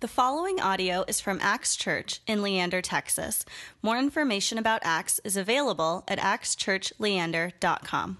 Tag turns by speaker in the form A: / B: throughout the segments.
A: The following audio is from Axe Church in Leander, Texas. More information about Axe is available at axechurchleander.com.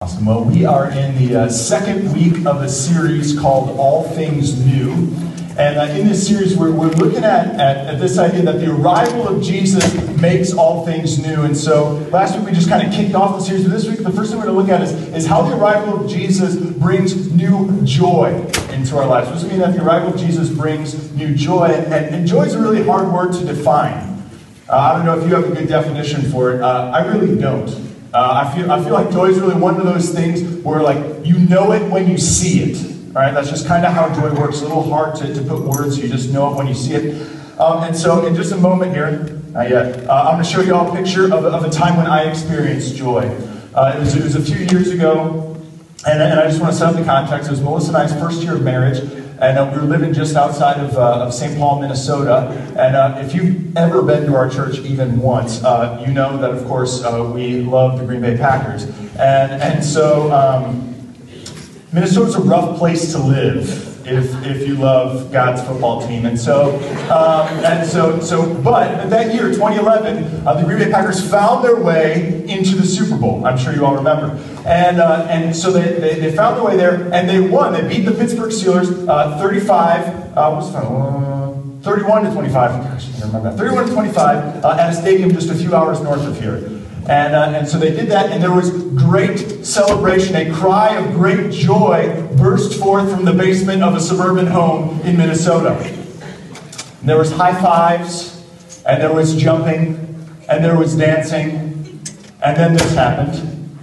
B: Awesome. Well, we are in the uh, second week of a series called All Things New. And uh, in this series, we're, we're looking at, at, at, this idea that the arrival of Jesus makes all things new. And so last week we just kind of kicked off the series. But this week, the first thing we're going to look at is, is how the arrival of Jesus brings new joy into our lives. What does it mean that the arrival of Jesus brings new joy? And, and joy is a really hard word to define. Uh, I don't know if you have a good definition for it. Uh, I really don't. Uh, I, feel, I feel like joy is really one of those things where like you know it when you see it. All right, that's just kind of how joy works. A little hard to, to put words, you just know it when you see it. Um, and so, in just a moment here, not yet, uh, I'm going to show you all a picture of, of a time when I experienced joy. Uh, it, was, it was a few years ago, and, and I just want to set up the context. It was Melissa and I's first year of marriage, and uh, we were living just outside of, uh, of St. Paul, Minnesota. And uh, if you've ever been to our church even once, uh, you know that, of course, uh, we love the Green Bay Packers. And, and so, um, Minnesota's a rough place to live if, if you love God's football team. And so, um, and so, so, but that year, 2011, uh, the Green Bay Packers found their way into the Super Bowl. I'm sure you all remember. And, uh, and so they, they, they, found their way there and they won. They beat the Pittsburgh Steelers uh, 35, uh, what's the 31 to 25. Gosh, I remember that. 31 to 25 uh, at a stadium just a few hours north of here. And, uh, and so they did that, and there was great celebration. A cry of great joy burst forth from the basement of a suburban home in Minnesota. And there was high fives, and there was jumping, and there was dancing, and then this happened.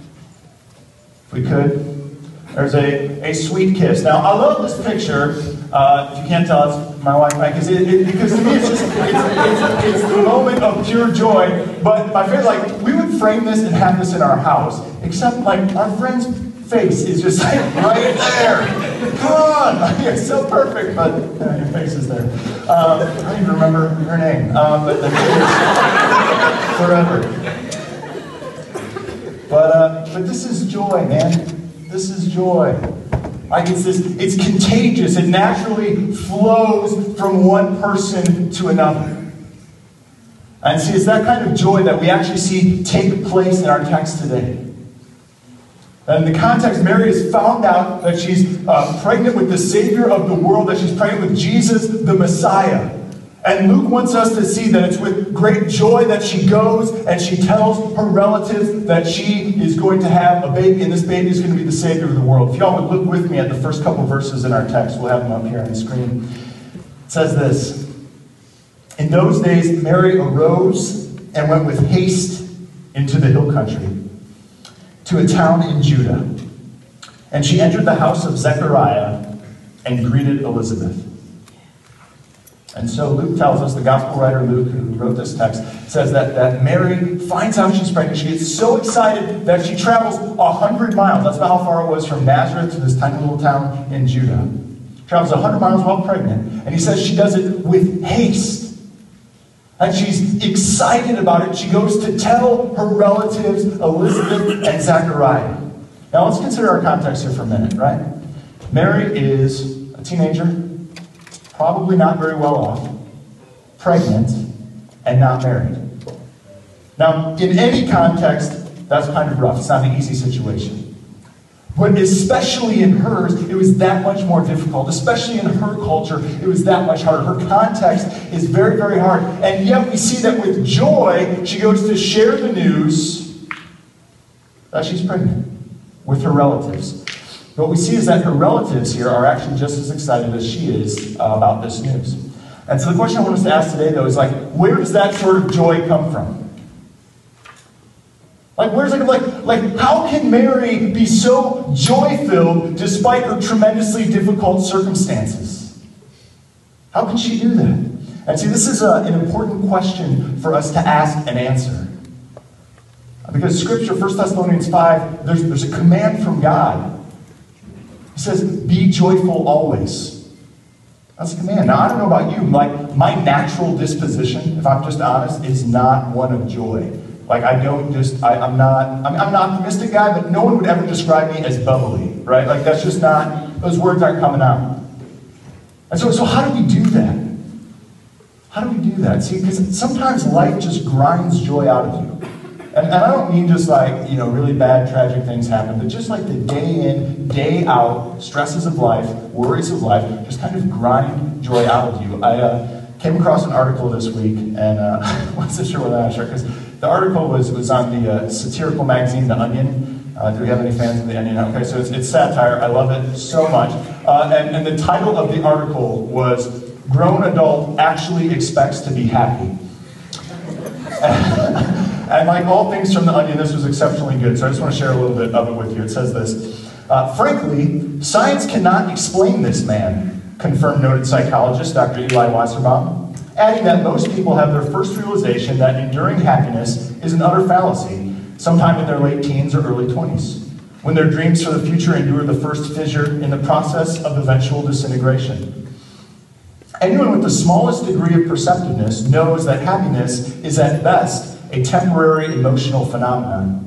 B: If we could. There's a, a sweet kiss. Now, I love this picture. Uh, if you can't tell, it's my wife, because it, it, because to me it's just it's, it's, it's, the moment of pure joy. But my favorite, like we would frame this and have this in our house, except like our friend's face is just like right there. Come on, it's so perfect, but uh, your face is there. Um, I don't even remember her name, um, but the forever. But uh, but this is joy, man. This is joy. Like it's this, it's contagious. It naturally flows from one person to another. And see, it's that kind of joy that we actually see take place in our text today. And in the context, Mary has found out that she's uh, pregnant with the Savior of the world, that she's pregnant with Jesus, the Messiah. And Luke wants us to see that it's with great joy that she goes and she tells her relatives that she is going to have a baby, and this baby is going to be the Savior of the world. If y'all would look with me at the first couple verses in our text, we'll have them up here on the screen. It says this In those days, Mary arose and went with haste into the hill country to a town in Judah. And she entered the house of Zechariah and greeted Elizabeth. And so Luke tells us, the gospel writer Luke, who wrote this text, says that, that Mary finds out she's pregnant. She gets so excited that she travels 100 miles. That's about how far it was from Nazareth to this tiny little town in Judah. Travels 100 miles while pregnant. And he says she does it with haste. And she's excited about it. She goes to tell her relatives, Elizabeth and Zechariah. Now let's consider our context here for a minute, right? Mary is a teenager probably not very well off, pregnant, and not married. Now, in any context, that's kind of rough. It's not an easy situation. But especially in hers, it was that much more difficult. Especially in her culture, it was that much harder. Her context is very, very hard. And yet we see that with joy, she goes to share the news that she's pregnant with her relatives. What we see is that her relatives here are actually just as excited as she is uh, about this news. And so the question I want us to ask today, though, is like, where does that sort of joy come from? Like, where's it like, like, how can Mary be so joy filled despite her tremendously difficult circumstances? How can she do that? And see, this is a, uh, an important question for us to ask and answer. Because Scripture, 1 Thessalonians 5, there's, there's a command from God says, Be joyful always. That's a command. Now, I don't know about you, like, my natural disposition, if I'm just honest, is not one of joy. Like, I don't just, I, am not, I'm, I'm an optimistic guy, but no one would ever describe me as bubbly, right? Like, that's just not, those words aren't coming out. And so, so how do we do that? How do we do that? See, because sometimes life just grinds joy out of you. And, and, I don't mean just like, you know, really bad, tragic things happen, but just like the day in, day out stresses of life, worries of life, just kind of grind joy out of you. I uh, came across an article this week, and uh, wasn't sure whether I should, because the article was, was on the uh, satirical magazine, The Onion. Uh, do we have any fans of The Onion? Okay, so it's, it's satire. I love it so much. Uh, and, and the title of the article was Grown Adult Actually Expects to Be Happy. And like all things from the onion, this was exceptionally good. So I just want to share a little bit of it with you. It says this uh, Frankly, science cannot explain this man, confirmed noted psychologist Dr. Eli Wasserbaum, adding that most people have their first realization that enduring happiness is an utter fallacy sometime in their late teens or early 20s, when their dreams for the future endure the first fissure in the process of eventual disintegration. Anyone with the smallest degree of perceptiveness knows that happiness is at best a temporary emotional phenomenon.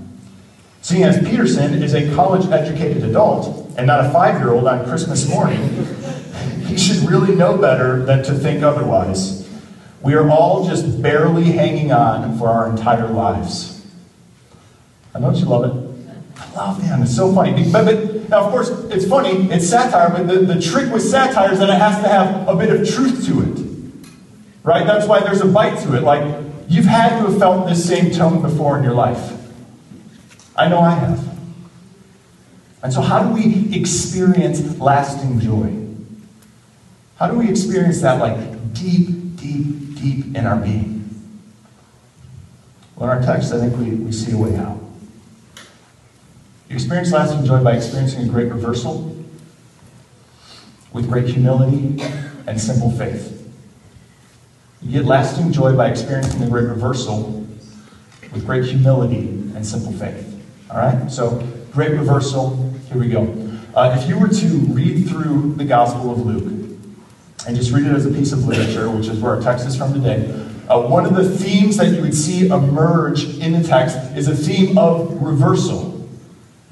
B: Seeing as Peterson is a college educated adult and not a five year old on Christmas morning, he should really know better than to think otherwise. We are all just barely hanging on for our entire lives. I know you love it. I love it. It's so funny. But, but, now, of course, it's funny. It's satire, but the, the trick with satire is that it has to have a bit of truth to it. Right? That's why there's a bite to it. Like, You've had to have felt this same tone before in your life. I know I have. And so, how do we experience lasting joy? How do we experience that, like, deep, deep, deep in our being? Well, in our text, I think we, we see a way out. You experience lasting joy by experiencing a great reversal with great humility and simple faith. You get lasting joy by experiencing the great reversal with great humility and simple faith. All right? So, great reversal. Here we go. Uh, if you were to read through the Gospel of Luke and just read it as a piece of literature, which is where our text is from today, uh, one of the themes that you would see emerge in the text is a theme of reversal.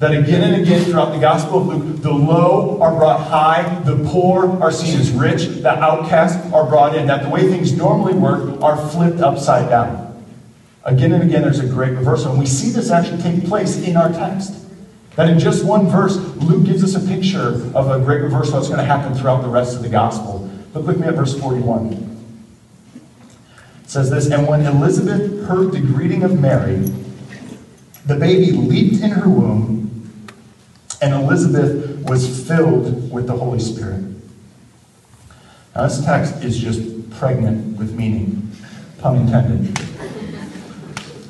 B: That again and again throughout the Gospel of Luke, the low are brought high, the poor are seen as rich, the outcasts are brought in. That the way things normally work are flipped upside down. Again and again, there's a great reversal. And we see this actually take place in our text. That in just one verse, Luke gives us a picture of a great reversal that's going to happen throughout the rest of the Gospel. Look with me at verse 41. It says this And when Elizabeth heard the greeting of Mary, the baby leaped in her womb and Elizabeth was filled with the Holy Spirit. Now, this text is just pregnant with meaning, pun intended.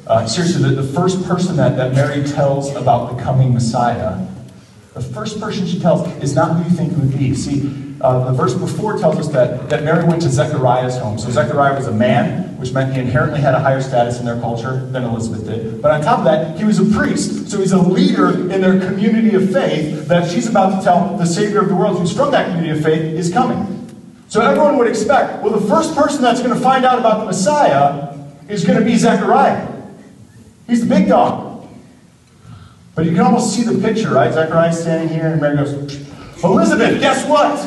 B: Uh, seriously, the, the first person that, that Mary tells about the coming Messiah, the first person she tells is not who you think it would be. See, uh, the verse before tells us that, that Mary went to Zechariah's home. So Zechariah was a man, which meant he inherently had a higher status in their culture than Elizabeth did. But on top of that, he was a priest. So he's a leader in their community of faith that she's about to tell the Savior of the world, who's from that community of faith, is coming. So everyone would expect, well, the first person that's going to find out about the Messiah is going to be Zechariah. He's the big dog. But you can almost see the picture, right? Zechariah standing here, and Mary goes, Elizabeth, guess what?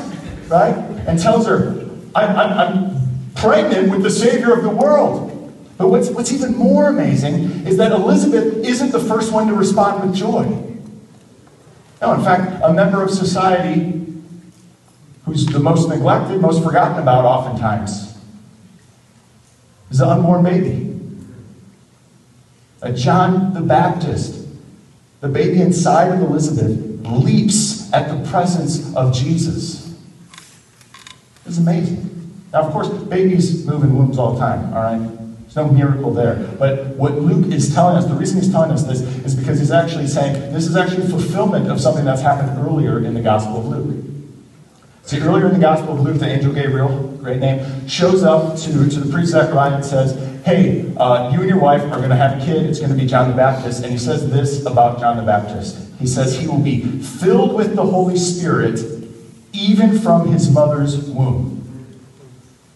B: right? And tells her, I'm, I'm, I'm pregnant with the Savior of the world. But what's, what's even more amazing is that Elizabeth isn't the first one to respond with joy. No, in fact, a member of society who's the most neglected, most forgotten about oftentimes, is the unborn baby. A John the Baptist, the baby inside of Elizabeth, leaps at the presence of Jesus. It's amazing. Now, of course, babies move in wombs all the time, all right? There's no miracle there. But what Luke is telling us, the reason he's telling us this is because he's actually saying this is actually fulfillment of something that's happened earlier in the Gospel of Luke. See, earlier in the Gospel of Luke, the angel Gabriel, great name, shows up to, to the priest Zechariah and says, Hey, uh, you and your wife are going to have a kid. It's going to be John the Baptist. And he says this about John the Baptist. He says, He will be filled with the Holy Spirit even from his mother's womb.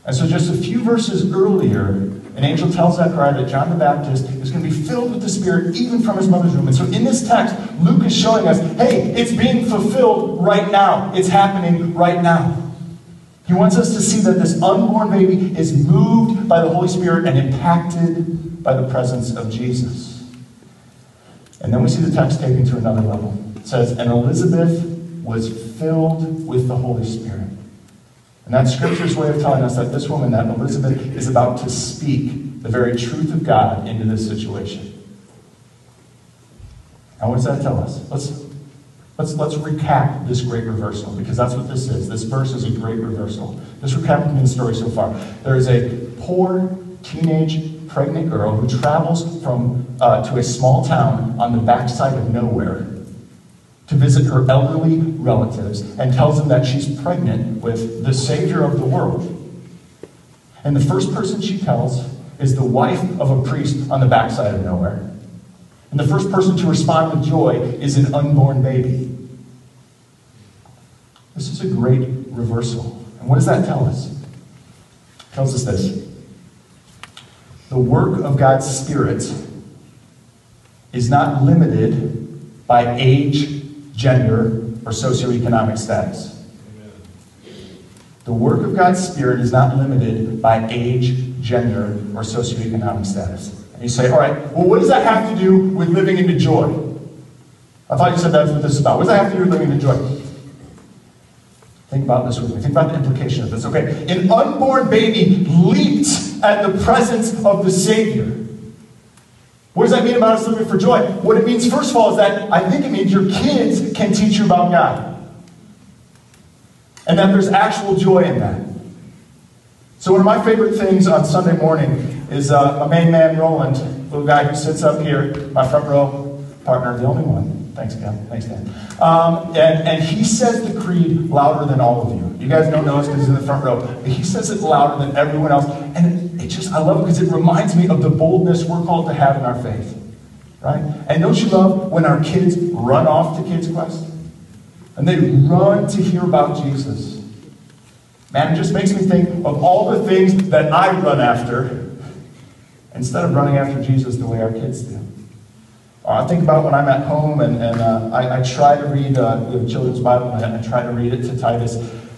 B: And so, just a few verses earlier, an angel tells Zechariah that John the Baptist is going to be filled with the Spirit even from his mother's womb. And so, in this text, Luke is showing us hey, it's being fulfilled right now. It's happening right now. He wants us to see that this unborn baby is moved by the Holy Spirit and impacted by the presence of Jesus. And then we see the text taken to another level. It says, And Elizabeth was filled with the Holy Spirit. And that's Scripture's way of telling us that this woman, that Elizabeth, is about to speak the very truth of God into this situation. Now, what does that tell us? Let's Let's, let's recap this great reversal because that's what this is. This verse is a great reversal. Just recapping the story so far. There is a poor teenage pregnant girl who travels from uh, to a small town on the backside of nowhere to visit her elderly relatives and tells them that she's pregnant with the Savior of the world. And the first person she tells is the wife of a priest on the backside of nowhere. And the first person to respond with joy is an unborn baby. This is a great reversal. And what does that tell us? It tells us this the work of God's Spirit is not limited by age, gender, or socioeconomic status. The work of God's Spirit is not limited by age, gender, or socioeconomic status. And you say, all right, well, what does that have to do with living into joy? I thought you said that's what this is about. What does that have to do with living into joy? Think about this with me. Think about the implication of this. Okay, an unborn baby leaped at the presence of the Savior. What does that mean about us living for joy? What it means, first of all, is that I think it means your kids can teach you about God. And that there's actual joy in that. So, one of my favorite things on Sunday morning is uh, my main man, Roland, little guy who sits up here, my front row partner, the only one. Thanks, Dan. Thanks, Dan. Um, and, and he says the creed louder than all of you. You guys don't know us because he's in the front row. But he says it louder than everyone else. And it, just, I love it because it reminds me of the boldness we're called to have in our faith. Right? And don't you love when our kids run off to Kids Quest? And they run to hear about Jesus. Man, it just makes me think of all the things that I run after instead of running after Jesus the way our kids do. Uh, I think about when I'm at home and, and uh, I, I, try to read uh, the children's Bible and I try to read it to Titus,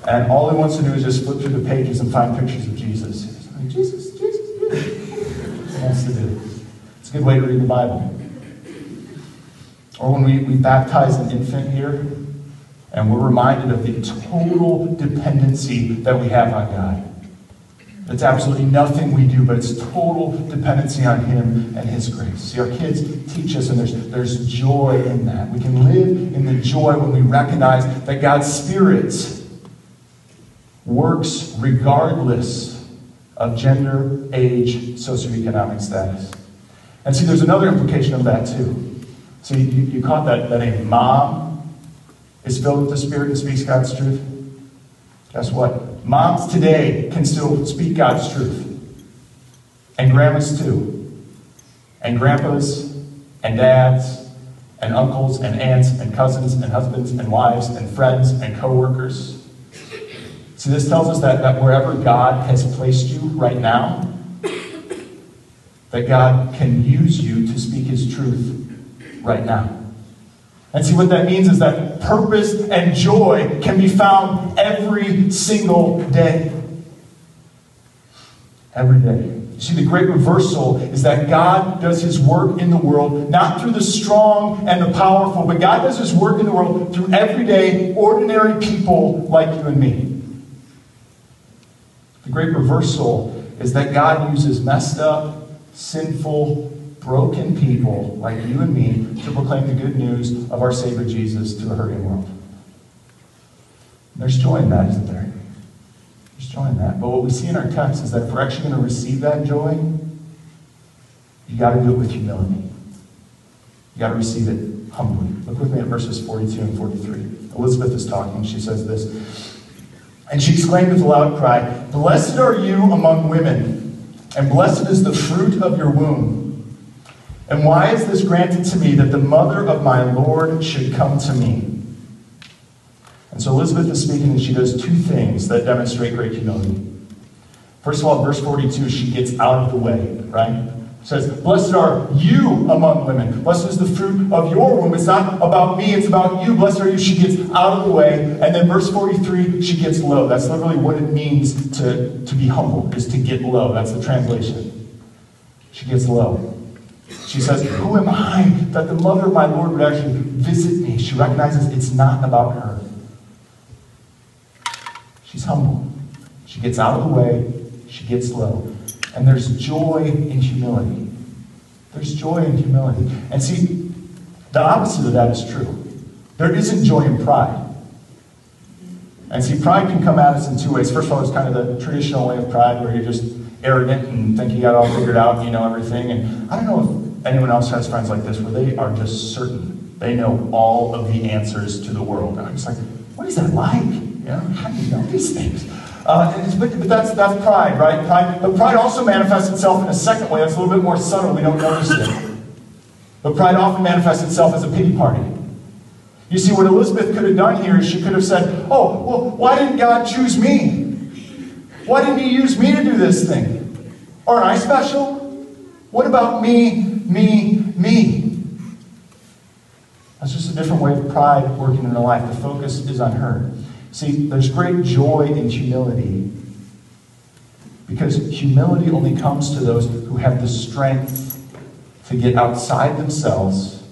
B: and all he wants to do is just flip through the pages and find pictures of Jesus. He's like, Jesus, Jesus, Jesus. wants to do. It's a good way to read the Bible. Or when we, we baptize an infant here, and we're reminded of the total dependency that we have on God. It's absolutely nothing we do, but it's total dependency on Him and His grace. See, our kids teach us, and there's, there's joy in that. We can live in the joy when we recognize that God's Spirit works regardless of gender, age, socioeconomic status. And see, there's another implication of that, too. See, you, you caught that, that a mom is filled with the Spirit and speaks God's truth? Guess what? Moms today can still speak God's truth. And grandmas too. And grandpas and dads and uncles and aunts and cousins and husbands and wives and friends and coworkers. See, this tells us that, that wherever God has placed you right now, that God can use you to speak his truth right now. And see, what that means is that purpose and joy can be found every single day. Every day. You see, the great reversal is that God does his work in the world, not through the strong and the powerful, but God does his work in the world through everyday, ordinary people like you and me. The great reversal is that God uses messed up, sinful, broken people like you and me to proclaim the good news of our Savior Jesus to a hurting world. There's joy in that, isn't there? There's joy in that. But what we see in our text is that if we're actually going to receive that joy, you got to do it with humility. You got to receive it humbly. Look with me at verses 42 and 43. Elizabeth is talking. She says this. And she exclaimed with a loud cry, Blessed are you among women, and blessed is the fruit of your womb. And why is this granted to me that the mother of my Lord should come to me? And so Elizabeth is speaking, and she does two things that demonstrate great humility. First of all, verse 42, she gets out of the way, right? Says, Blessed are you among women. Blessed is the fruit of your womb. It's not about me, it's about you. Blessed are you. She gets out of the way. And then verse 43, she gets low. That's literally what it means to, to be humble, is to get low. That's the translation. She gets low. She says, Who am I that the mother of my Lord would actually visit me? She recognizes it's not about her. She's humble. She gets out of the way. She gets low. And there's joy in humility. There's joy in humility. And see, the opposite of that is true. There isn't joy in pride. And see, pride can come at us in two ways. First of all, it's kind of the traditional way of pride where you're just arrogant and think you got it all figured out, and you know everything. And I don't know if anyone else has friends like this where they are just certain they know all of the answers to the world. And I'm just like, what is that like? Know, how do you know these things? Uh, but, but that's, that's pride, right? Pride, but pride also manifests itself in a second way that's a little bit more subtle. We don't notice it. But pride often manifests itself as a pity party. You see, what Elizabeth could have done here is she could have said, Oh, well, why didn't God choose me? Why didn't He use me to do this thing? Aren't I special? What about me, me, me? That's just a different way of pride working in her life. The focus is on her. See, there's great joy in humility because humility only comes to those who have the strength to get outside themselves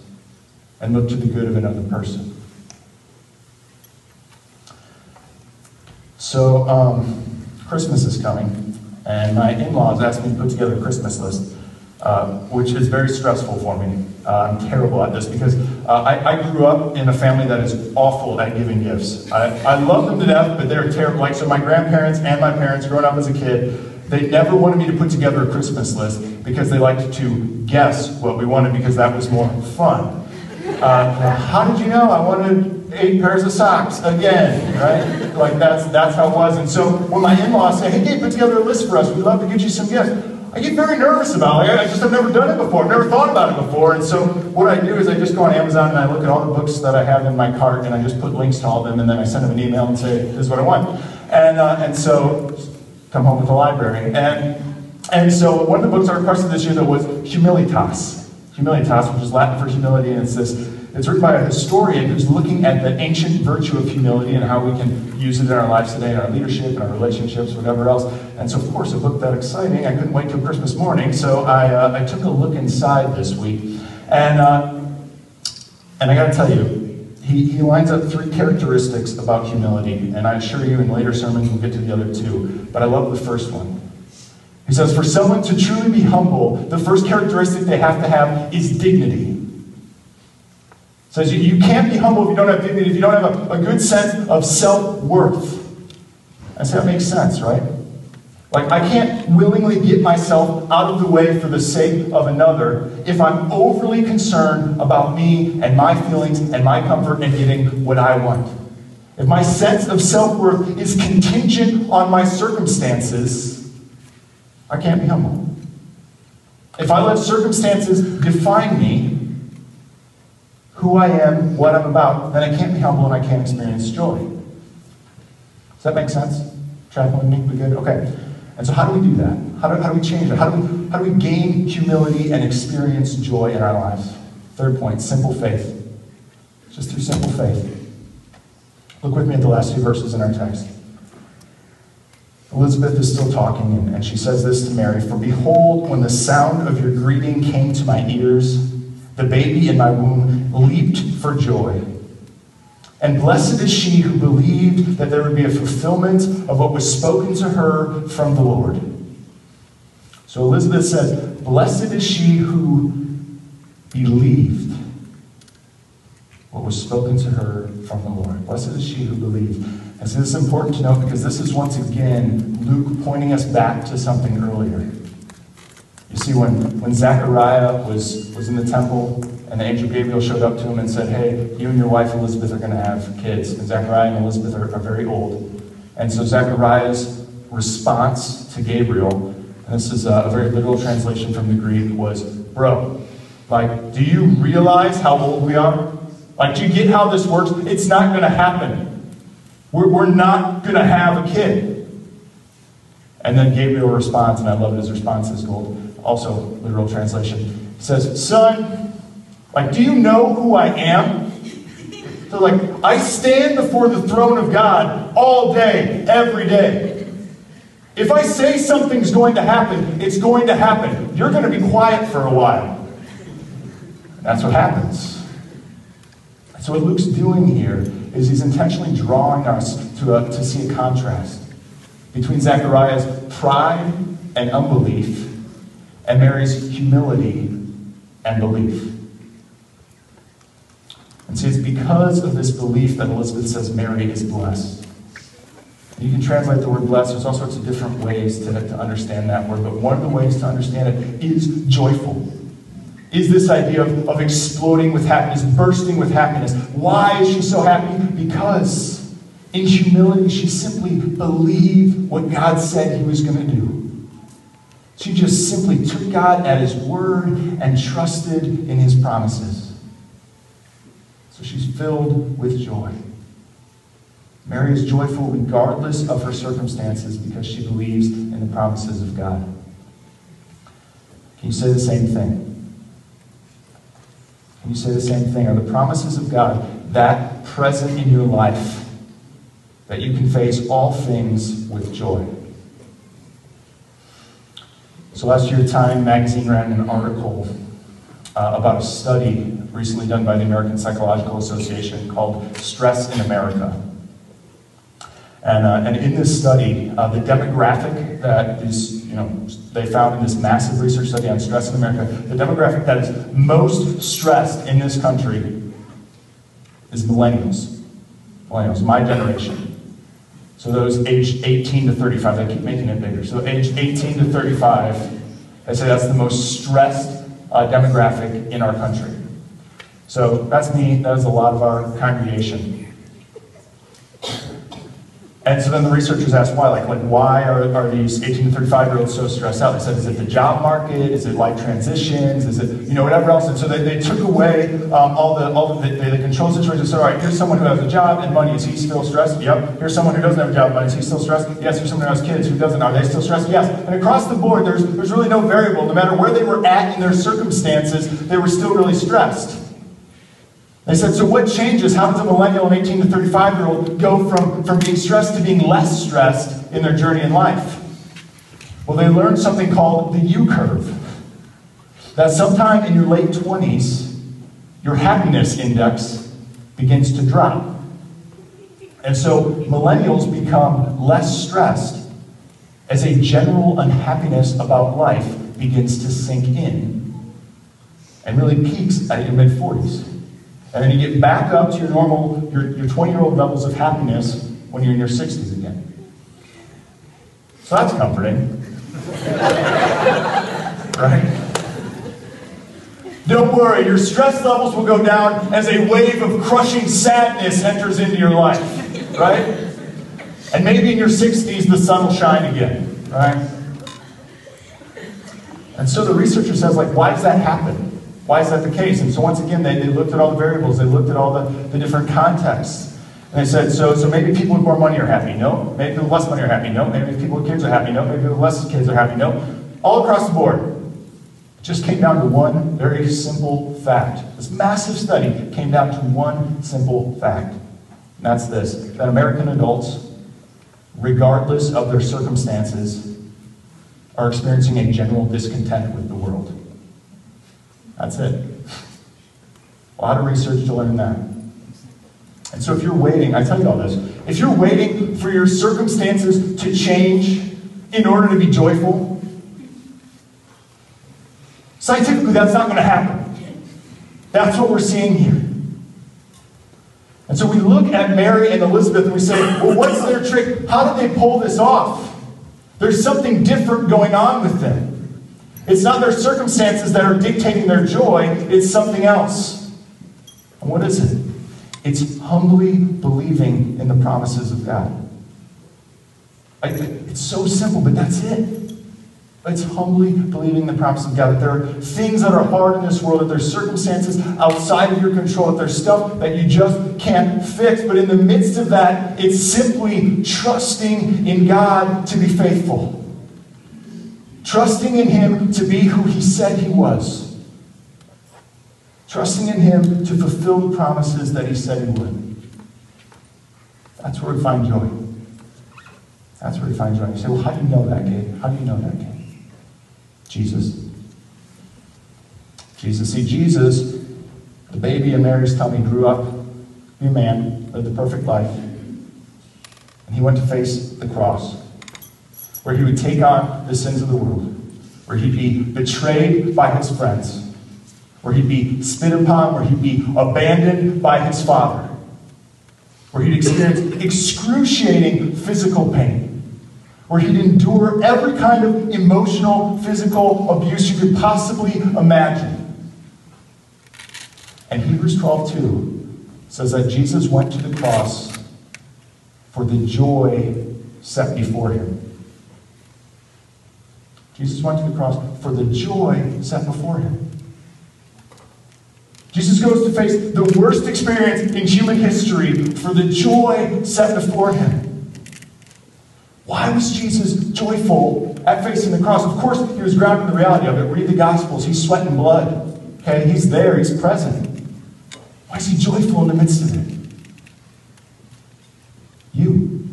B: and look to the good of another person. So, um, Christmas is coming, and my in laws asked me to put together a Christmas list. Uh, which is very stressful for me. Uh, I'm terrible at this because uh, I, I, grew up in a family that is awful at giving gifts. I, I love them to death, but they're terrible. Like, so my grandparents and my parents, growing up as a kid, they never wanted me to put together a Christmas list because they liked to guess what we wanted because that was more fun. Uh, how did you know I wanted eight pairs of socks again, right? Like that's that's how it was. And so when my in-laws say, "Hey, Gabe, put together a list for us. We'd love to get you some gifts," I get very nervous about it. I just have never done it before. I've never thought about it before. And so what I do is I just go on Amazon and I look at all the books that I have in my cart and I just put links to all of them and then I send them an email and say, this is what I want. And, uh, and so come home with the library. And, and so one of the books I requested this year that was Humilitas. Humilitas, which is Latin for humility, and it's this it's written by a historian who's looking at the ancient virtue of humility and how we can use it in our lives today, in our leadership, in our relationships, whatever else. And so, of course, a book that exciting, I couldn't wait till Christmas morning, so I, uh, I took a look inside this week. And, uh, and I got to tell you, he, he lines up three characteristics about humility, and I assure you in later sermons we'll get to the other two, but I love the first one. He says, For someone to truly be humble, the first characteristic they have to have is dignity says you, you can't be humble if you don't have dignity, if you don't have a, a good sense of self worth. I say that makes sense, right? Like, I can't willingly get myself out of the way for the sake of another if I'm overly concerned about me and my feelings and my comfort and getting what I want. If my sense of self worth is contingent on my circumstances, I can't be humble. If I let circumstances define me, who I am, what I'm about, then I can't be humble and I can't experience joy. Does that make sense? With me? We good? Okay. And so, how do we do that? How do, how do we change it? How do we, how do we gain humility and experience joy in our lives? Third point simple faith. Just through simple faith. Look with me at the last few verses in our text. Elizabeth is still talking, and, and she says this to Mary For behold, when the sound of your greeting came to my ears, the baby in my womb leaped for joy. And blessed is she who believed that there would be a fulfillment of what was spoken to her from the Lord. So Elizabeth says, Blessed is she who believed what was spoken to her from the Lord. Blessed is she who believed. And so this is important to note because this is once again Luke pointing us back to something earlier. See, when, when Zechariah was, was in the temple and the angel Gabriel showed up to him and said, Hey, you and your wife Elizabeth are going to have kids. And Zechariah and Elizabeth are, are very old. And so Zechariah's response to Gabriel, and this is a, a very literal translation from the Greek, was, Bro, like, do you realize how old we are? Like, do you get how this works? It's not going to happen. We're, we're not going to have a kid. And then Gabriel responds, and I love his response is gold. Also literal translation. Says, Son, like, do you know who I am? So, like, I stand before the throne of God all day, every day. If I say something's going to happen, it's going to happen. You're going to be quiet for a while. That's what happens. So, what Luke's doing here is he's intentionally drawing us to, a, to see a contrast between Zechariah's pride and unbelief and Mary's humility and belief. And see, it's because of this belief that Elizabeth says Mary is blessed. You can translate the word blessed. There's all sorts of different ways to, to understand that word, but one of the ways to understand it is joyful. Is this idea of, of exploding with happiness, bursting with happiness. Why is she so happy? Because in humility, she simply believed what God said he was going to do. She just simply took God at his word and trusted in his promises. So she's filled with joy. Mary is joyful regardless of her circumstances because she believes in the promises of God. Can you say the same thing? Can you say the same thing? Are the promises of God that present in your life that you can face all things with joy? So last year, Time magazine ran an article uh, about a study recently done by the American Psychological Association called Stress in America. And, uh, and in this study, uh, the demographic that is, you know, they found in this massive research study on stress in America, the demographic that is most stressed in this country is millennials. Millennials, my generation. So those aged 18 to 35, they keep making it bigger. So aged 18 to 35, I say that's the most stressed uh, demographic in our country. So that's me, that is a lot of our congregation. And so then the researchers asked why, like, like why are, are these 18 to 35 year olds so stressed out? They said, is it the job market? Is it life transitions? Is it, you know, whatever else? And so they, they took away um, all the all the, the, the control situations said, all right, here's someone who has a job and money. Is he still stressed? Yep. Here's someone who doesn't have a job and money. Is he still stressed? Yes. Here's someone who has kids who doesn't. Are they still stressed? Yes. And across the board, there's, there's really no variable. No matter where they were at in their circumstances, they were still really stressed. They said, so what changes? How does a millennial and 18 to 35 year old go from, from being stressed to being less stressed in their journey in life? Well, they learned something called the U curve. That sometime in your late 20s, your happiness index begins to drop. And so millennials become less stressed as a general unhappiness about life begins to sink in and really peaks at your mid 40s. And then you get back up to your normal, your, your 20 year old levels of happiness when you're in your 60s again. So that's comforting. right? Don't worry, your stress levels will go down as a wave of crushing sadness enters into your life. Right? And maybe in your 60s the sun will shine again. Right? And so the researcher says, like, why does that happen? Why is that the case? And so once again, they, they looked at all the variables, they looked at all the, the different contexts. And they said, so, so maybe people with more money are happy. No. Maybe with less money are happy. No. Maybe people with kids are happy. No. Maybe with less kids are happy. No. All across the board. It just came down to one very simple fact. This massive study came down to one simple fact. And that's this that American adults, regardless of their circumstances, are experiencing a general discontent with the world. That's it. A lot of research to learn that. And so if you're waiting, I tell you all this, if you're waiting for your circumstances to change in order to be joyful, scientifically that's not going to happen. That's what we're seeing here. And so we look at Mary and Elizabeth and we say, well, what's their trick? How did they pull this off? There's something different going on with them. It's not their circumstances that are dictating their joy, it's something else. And what is it? It's humbly believing in the promises of God. I, it's so simple, but that's it. It's humbly believing the promise of God that there are things that are hard in this world, that there's circumstances outside of your control, that there's stuff that you just can't fix. But in the midst of that, it's simply trusting in God to be faithful. Trusting in Him to be who He said He was, trusting in Him to fulfill the promises that He said He would. That's where we find joy. That's where we find joy. You say, well, how do you know that, Gabe? How do you know that, Gabe? Jesus. Jesus. See, Jesus, the baby in Mary's tummy, grew up, be a man, lived the perfect life. And he went to face the cross, where he would take on the sins of the world, where he'd be betrayed by his friends, where he'd be spit upon, where he'd be abandoned by his father, where he'd experience excruciating physical pain where he'd endure every kind of emotional, physical abuse you could possibly imagine. And Hebrews 12 2 says that Jesus went to the cross for the joy set before him. Jesus went to the cross for the joy set before him. Jesus goes to face the worst experience in human history for the joy set before him. Why was Jesus joyful at facing the cross? Of course, he was grounded in the reality of it. Read the Gospels. He's sweating blood. Okay, he's there. He's present. Why is he joyful in the midst of it? You.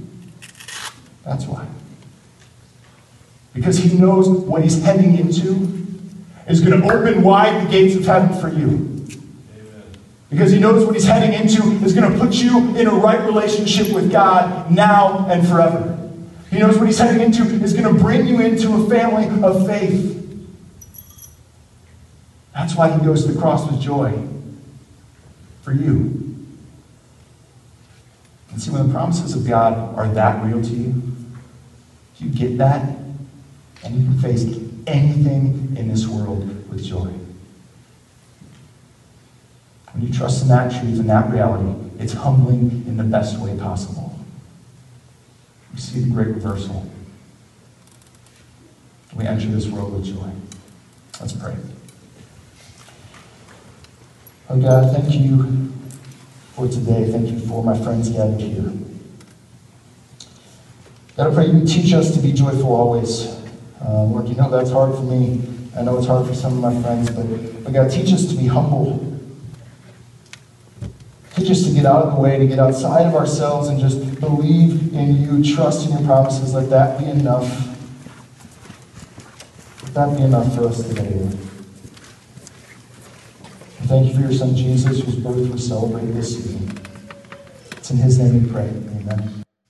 B: That's why. Because he knows what he's heading into is going to open wide the gates of heaven for you. Because he knows what he's heading into is going to put you in a right relationship with God now and forever. He knows what he's heading into is going to bring you into a family of faith. That's why he goes to the cross with joy for you. And see, when the promises of God are that real to you, Do you get that, and you can face anything in this world with joy. When you trust in that truth and that reality, it's humbling in the best way possible we see the great reversal. We enter this world with joy. Let's pray. Oh God, thank you for today. Thank you for my friends gathered here. God, I pray you teach us to be joyful always. Uh, Lord, you know that's hard for me. I know it's hard for some of my friends, but, but God, teach us to be humble Teach us to get out of the way, to get outside of ourselves and just believe in you, trust in your promises. Let that be enough. Let that be enough for us today, Lord. Thank you for your son Jesus, whose birth we celebrate this season. It's in his name we pray. Amen.